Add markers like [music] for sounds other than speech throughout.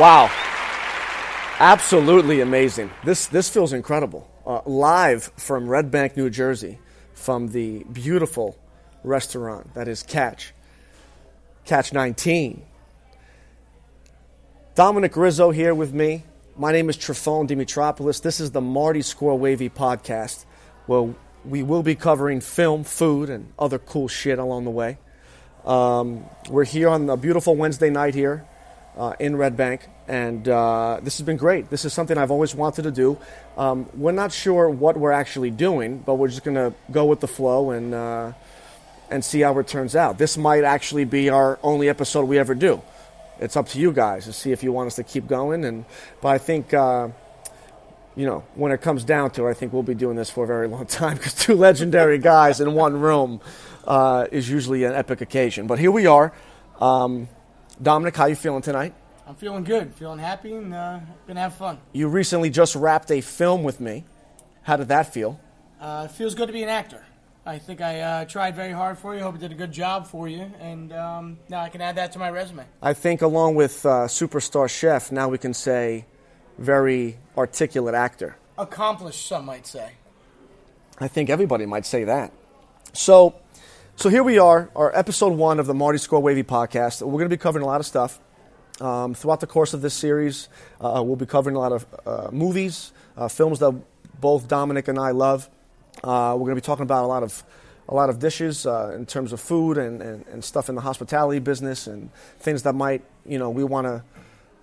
Wow. Absolutely amazing. This, this feels incredible. Uh, live from Red Bank, New Jersey, from the beautiful restaurant that is Catch. Catch 19. Dominic Rizzo here with me. My name is Trifone Dimitropoulos. This is the Marty Score Wavy podcast, where we will be covering film, food, and other cool shit along the way. Um, we're here on a beautiful Wednesday night here uh, in Red Bank, and uh, this has been great. This is something I've always wanted to do. Um, we're not sure what we're actually doing, but we're just going to go with the flow and uh, and see how it turns out. This might actually be our only episode we ever do. It's up to you guys to see if you want us to keep going. And but I think. Uh, you know, when it comes down to it, I think we'll be doing this for a very long [laughs] time because two legendary guys in one room uh, is usually an epic occasion. But here we are. Um, Dominic, how you feeling tonight? I'm feeling good, feeling happy, and uh, gonna have fun. You recently just wrapped a film with me. How did that feel? Uh, it feels good to be an actor. I think I uh, tried very hard for you. Hope I did a good job for you, and um, now I can add that to my resume. I think, along with uh, superstar chef, now we can say very articulate actor. Accomplished, some might say. I think everybody might say that. So, so here we are, our episode one of the Marty Score Wavy podcast. We're going to be covering a lot of stuff. Um, throughout the course of this series, uh, we'll be covering a lot of uh, movies, uh, films that both Dominic and I love. Uh, we're going to be talking about a lot of a lot of dishes uh, in terms of food and, and, and stuff in the hospitality business and things that might you know we want to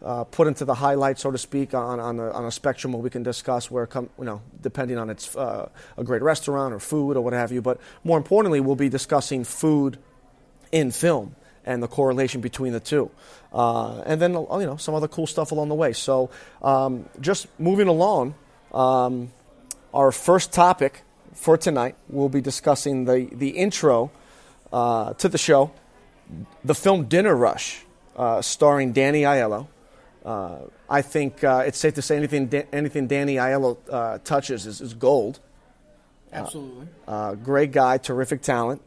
uh, put into the highlight, so to speak, on, on, a, on a spectrum where we can discuss where, come, you know, depending on it's uh, a great restaurant or food or what have you. But more importantly, we'll be discussing food in film and the correlation between the two, uh, and then you know some other cool stuff along the way. So, um, just moving along, um, our first topic for tonight, we'll be discussing the the intro uh, to the show, the film Dinner Rush, uh, starring Danny Aiello. Uh, I think uh, it's safe to say anything anything Danny Aiello uh, touches is, is gold. Absolutely. Uh, great guy, terrific talent.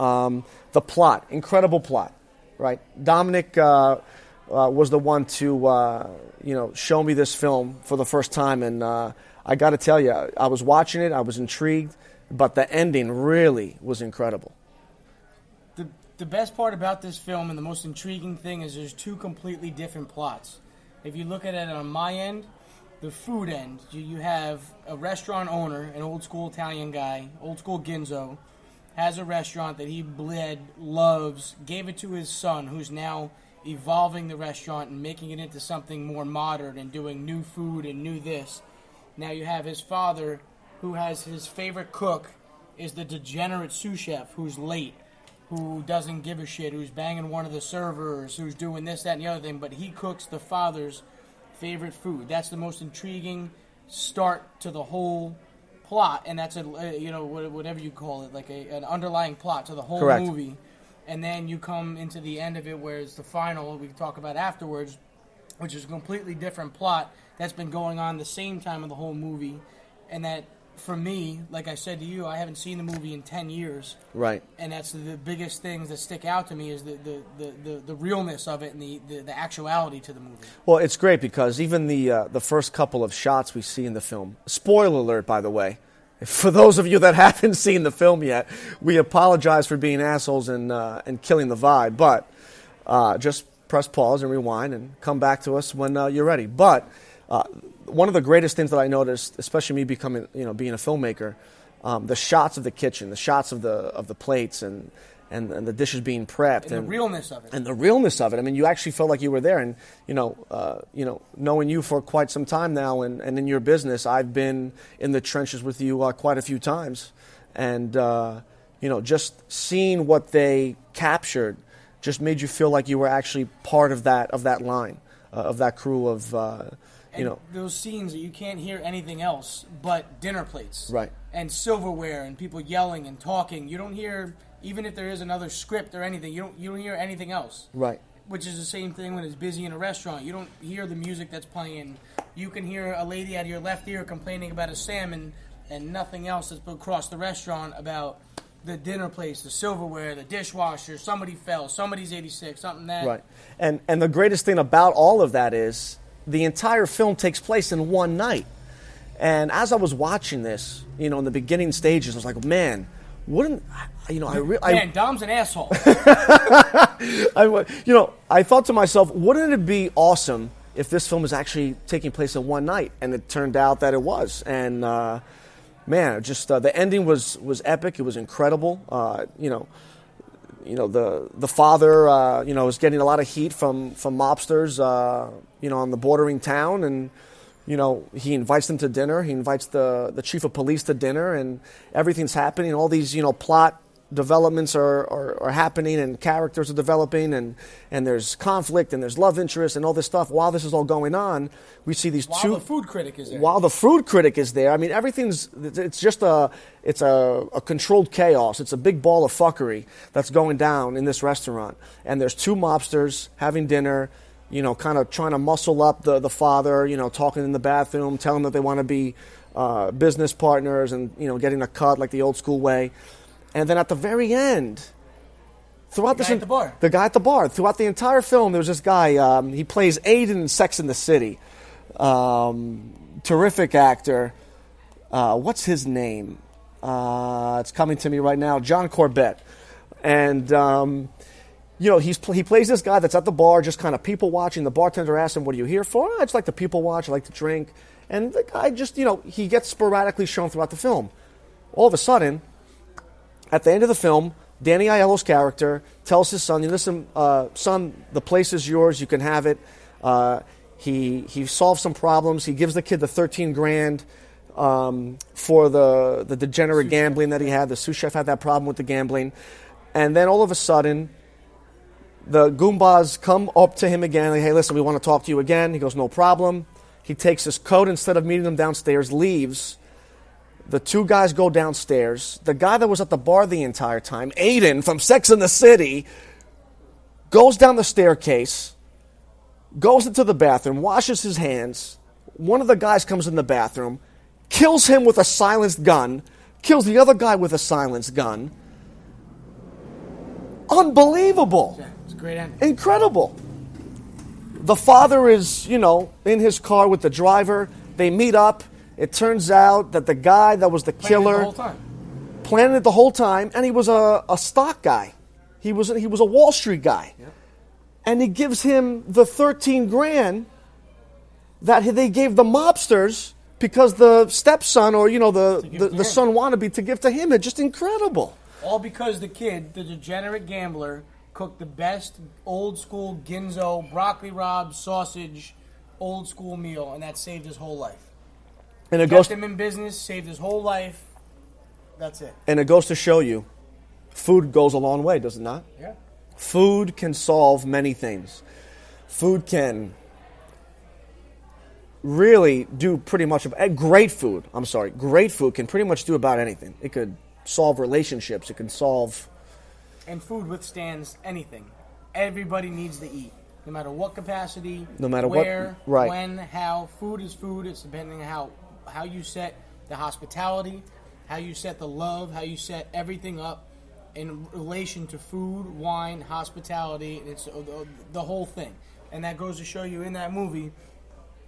Um, the plot, incredible plot, right? Dominic uh, uh, was the one to you know show me this film for the first time, and I got to tell you, I was watching it, I was intrigued, but the ending really was incredible the the best part about this film and the most intriguing thing is there's two completely different plots. If you look at it on my end, the food end, you, you have a restaurant owner, an old school Italian guy, old school Ginzo, has a restaurant that he bled, loves, gave it to his son, who's now evolving the restaurant and making it into something more modern and doing new food and new this. Now you have his father, who has his favorite cook, is the degenerate sous chef who's late who doesn't give a shit, who's banging one of the servers, who's doing this, that, and the other thing, but he cooks the father's favorite food. That's the most intriguing start to the whole plot, and that's a you know whatever you call it, like a, an underlying plot to the whole Correct. movie. And then you come into the end of it, where it's the final we can talk about afterwards, which is a completely different plot that's been going on the same time of the whole movie, and that for me, like I said to you, I haven't seen the movie in ten years, right. and that's the biggest things that stick out to me is the the, the, the, the realness of it and the, the, the actuality to the movie. Well, it's great because even the uh, the first couple of shots we see in the film. Spoiler alert, by the way. [laughs] For those of you that [laughs] haven't seen the film yet, we apologize for being assholes and uh, and killing the vibe. But uh, just press pause and rewind and come back to us when uh, you're ready. But uh, one of the greatest things that I noticed, especially me becoming, you know, being a filmmaker, um, the shots of the kitchen, the shots of the of the plates, and and, and the dishes being prepped, And, the realness of it. and the realness of it. I mean, you actually felt like you were there, and you know, uh, you know, knowing you for quite some time now, and, and in your business, I've been in the trenches with you uh, quite a few times, and uh, you know, just seeing what they captured just made you feel like you were actually part of that of that line, uh, of that crew of. You know, those scenes that you can't hear anything else but dinner plates Right. and silverware and people yelling and talking you don't hear even if there is another script or anything you don't you don't hear anything else right. which is the same thing when it's busy in a restaurant you don't hear the music that's playing you can hear a lady out of your left ear complaining about a salmon and nothing else that's across the restaurant about the dinner place, the silverware, the dishwasher. Somebody fell. Somebody's 86. Something that. Right. And and the greatest thing about all of that is the entire film takes place in one night. And as I was watching this, you know, in the beginning stages, I was like, man, wouldn't you know? I really, Man, Dom's an asshole. [laughs] I, you know, I thought to myself, wouldn't it be awesome if this film was actually taking place in one night? And it turned out that it was. And uh, man, just uh, the ending was was epic. It was incredible. Uh, you know, you know the the father, uh, you know, was getting a lot of heat from from mobsters, uh, you know, on the bordering town, and you know, he invites them to dinner. He invites the the chief of police to dinner, and everything's happening. All these, you know, plot developments are, are, are happening and characters are developing and, and there's conflict and there's love interest and all this stuff while this is all going on we see these While two the food critic is there. while the food critic is there, I mean everything's it's just a it's a, a controlled chaos. It's a big ball of fuckery that's going down in this restaurant. And there's two mobsters having dinner, you know, kind of trying to muscle up the, the father, you know, talking in the bathroom, telling them that they want to be uh, business partners and, you know, getting a cut like the old school way. And then at the very end, throughout The this guy at the bar. the guy at the bar throughout the entire film there was this guy um, he plays aiden in sex in the city. Um, terrific actor. Uh, what's his name? Uh, it's coming to me right now john corbett. And um, you know he's he plays this guy that's at the bar just kind of people watching. The bartender asks him what are you here for? "Oh, i just like to people watch i like to drink. And the guy just you know he gets sporadically shown throughout the film. All of a sudden at the end of the film, Danny Aiello's character tells his son, "Listen, uh, son, the place is yours. You can have it." Uh, he he solves some problems. He gives the kid the thirteen grand um, for the the degenerate gambling that he had. The sous chef had that problem with the gambling, and then all of a sudden, the Goombas come up to him again. Like, hey, listen, we want to talk to you again. He goes, no problem. He takes his coat instead of meeting them downstairs, leaves. The two guys go downstairs. The guy that was at the bar the entire time, Aiden from Sex in the City, goes down the staircase, goes into the bathroom, washes his hands. One of the guys comes in the bathroom, kills him with a silenced gun, kills the other guy with a silenced gun. Unbelievable Yeah, it's a great ending. incredible. The father is, you know, in his car with the driver. They meet up. It turns out that the guy that was the killer the whole time. planned it the whole time, and he was a, a stock guy. He was he was a Wall Street guy, and he gives him the thirteen grand that they gave the mobsters because the stepson or you know the the, the son wannabe to give to him. It's just incredible. All because the kid, the degenerate gambler, cooked the best old school ginzo, broccoli rabe, sausage, old school meal, and that saved his whole life. And it Kept goes him in business, saved his whole life. That's it. and it goes to show you, food goes a long way, does it not? Yeah. Food can solve many things. Food can really do pretty much of eh, great food. I'm sorry, great food can pretty much do about anything. It could solve relationships. It can solve. And food withstands anything. Everybody needs to eat, no matter what capacity, No matter what- where, right. when, how. Food is food. It's depending on how how you set the hospitality, how you set the love, how you set everything up in relation to food, wine, hospitality. It's uh, the, the whole thing, and that goes to show you in that movie.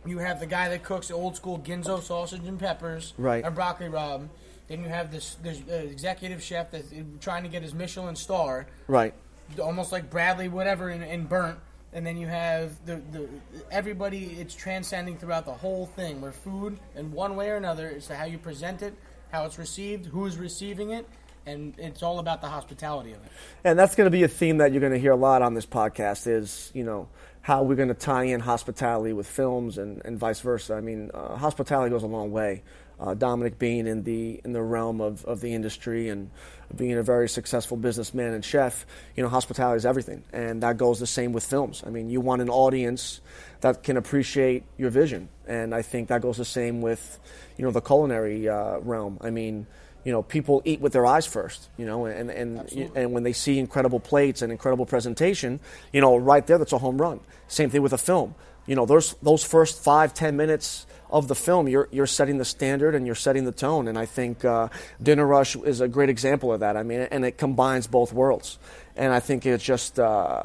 You have the guy that cooks the old school ginzo sausage and peppers, Right. and broccoli rabe. Then you have this, this uh, executive chef that's uh, trying to get his Michelin star, Right. almost like Bradley, whatever, in, in Burnt. And then you have the, the everybody. It's transcending throughout the whole thing. Where food, in one way or another, is how you present it, how it's received, who's receiving it, and it's all about the hospitality of it. And that's going to be a theme that you're going to hear a lot on this podcast is, you know, how we're going to tie in hospitality with films and, and vice versa. I mean, uh, hospitality goes a long way. Uh, Dominic being in the in the realm of, of the industry and being a very successful businessman and chef, you know, hospitality is everything, and that goes the same with films. I mean, you want an audience that can appreciate your vision, and I think that goes the same with, you know, the culinary uh, realm. I mean, you know, people eat with their eyes first, you know, and and Absolutely. and when they see incredible plates and incredible presentation, you know, right there, that's a home run. Same thing with a film. You know, those those first five ten minutes of the film, you're you're setting the standard and you're setting the tone. And I think uh, Dinner Rush is a great example of that. I mean, and it combines both worlds. And I think it's just uh,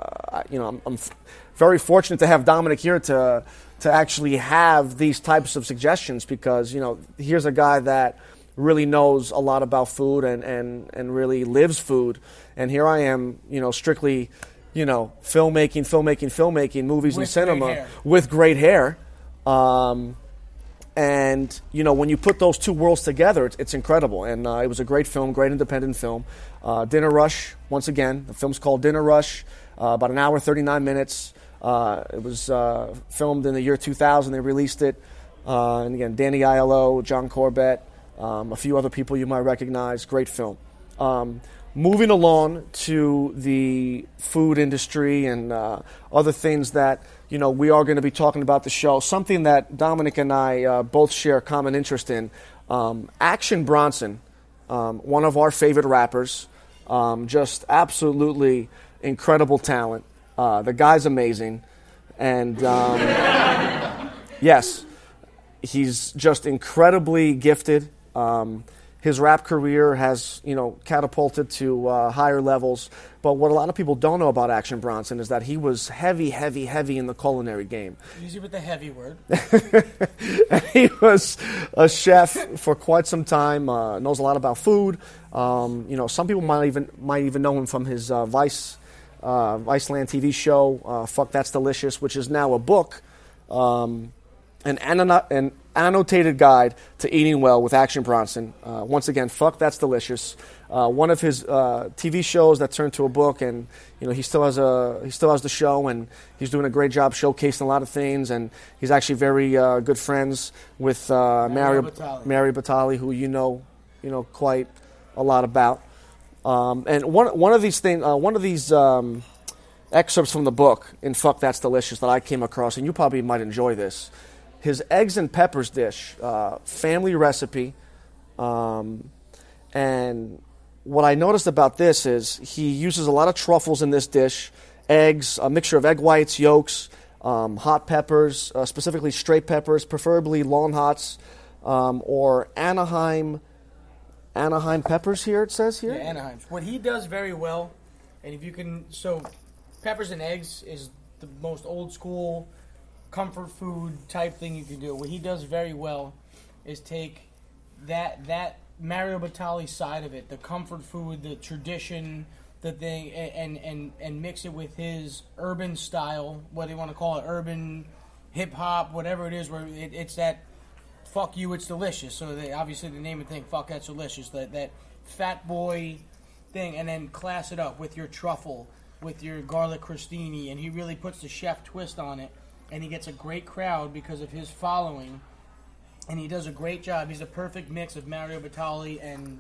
you know I'm, I'm f- very fortunate to have Dominic here to to actually have these types of suggestions because you know here's a guy that really knows a lot about food and, and, and really lives food. And here I am, you know, strictly, you know, filmmaking, filmmaking, filmmaking, movies With and cinema great with great hair. Um, and you know when you put those two worlds together, it's, it's incredible. And uh, it was a great film, great independent film. Uh, Dinner Rush, once again, the film's called Dinner Rush. Uh, about an hour, 39 minutes. Uh, it was uh, filmed in the year 2000. They released it. Uh, and again, Danny Aiello, John Corbett, um, a few other people you might recognize. Great film. Um, moving along to the food industry and other things that you know we are going to be talking about the show. Something that Dominic and I uh, both share a common interest in. Um, Action Bronson, um, one of our favorite rappers, um, just absolutely incredible talent. Uh, the guy's amazing, and um, [laughs] yes, he's just incredibly gifted. His rap career has, you know, catapulted to uh, higher levels. But what a lot of people don't know about Action Bronson is that he was heavy, heavy, heavy in the culinary game. Easy with the heavy word. [laughs] he was a chef for quite some time. Uh, knows a lot about food. Um, you know, some people might even might even know him from his uh, Vice uh, Viceland TV show, uh, "Fuck That's Delicious," which is now a book, um, an, anno- an annotated guide to eating well with Action Bronson. Uh, once again, "Fuck That's Delicious." Uh, one of his uh, TV shows that turned to a book, and you know he still has a he still has the show, and he's doing a great job showcasing a lot of things, and he's actually very uh, good friends with uh, Mario Batali. Mario Batali, who you know you know quite a lot about. Um, and one one of these things, uh, one of these um, excerpts from the book in "Fuck That's Delicious" that I came across, and you probably might enjoy this. His eggs and peppers dish, uh, family recipe, um, and what I noticed about this is he uses a lot of truffles in this dish, eggs, a mixture of egg whites, yolks, um, hot peppers, uh, specifically straight peppers, preferably long hots, um, or Anaheim Anaheim peppers. Here it says here. Yeah, Anaheim. What he does very well, and if you can, so peppers and eggs is the most old school comfort food type thing you can do. What he does very well is take that that Mario Batali side of it, the comfort food, the tradition, the thing, and and and mix it with his urban style, what do you want to call it, urban hip hop, whatever it is, where it, it's that fuck you, it's delicious. So they, obviously the name and thing, fuck that's delicious. That that fat boy thing, and then class it up with your truffle, with your garlic crostini, and he really puts the chef twist on it, and he gets a great crowd because of his following, and he does a great job. He's a perfect mix of Mario Batali and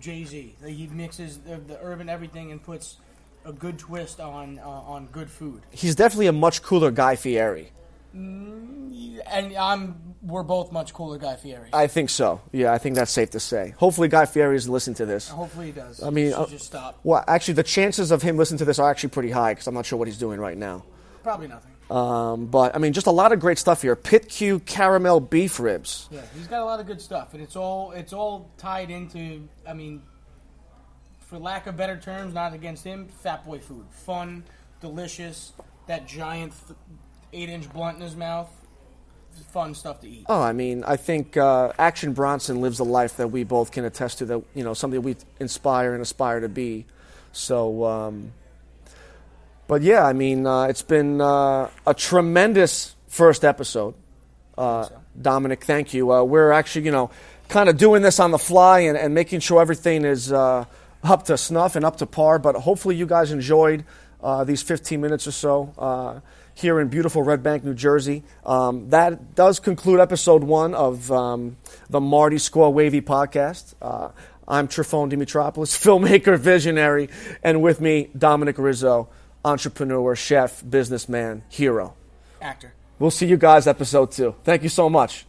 Jay Z. He mixes the, the urban everything and puts a good twist on uh, on good food. He's definitely a much cooler Guy Fieri. And I'm we're both much cooler Guy Fieri. I think so. Yeah, I think that's safe to say. Hopefully, Guy Fieri is listening to this. Hopefully he does. I mean, uh, just stop. Well, actually, the chances of him listening to this are actually pretty high because I'm not sure what he's doing right now. Probably nothing. Um, but I mean, just a lot of great stuff here. Pit Q caramel beef ribs. Yeah, he's got a lot of good stuff, and it's all it's all tied into. I mean, for lack of better terms, not against him, fat boy food, fun, delicious. That giant th- eight-inch blunt in his mouth, fun stuff to eat. Oh, I mean, I think uh, Action Bronson lives a life that we both can attest to. That you know, something we inspire and aspire to be. So, um, but yeah, I mean, uh, it's been uh, a tremendous first episode. Uh, So. Dominic, thank you. Uh, we're actually, you know, kind of doing this on the fly and, and making sure everything is uh, up to snuff and up to par. But hopefully, you guys enjoyed uh, these 15 minutes or so here in beautiful Red Bank, New Jersey. Um, that does conclude episode one of um, the Marty Score Wavy podcast. I'm Trifone Dimitropoulos, [laughs] filmmaker, visionary, and with me, Dominic Rizzo, entrepreneur, chef, businessman, hero, actor. We'll see you guys episode two. Thank you so much.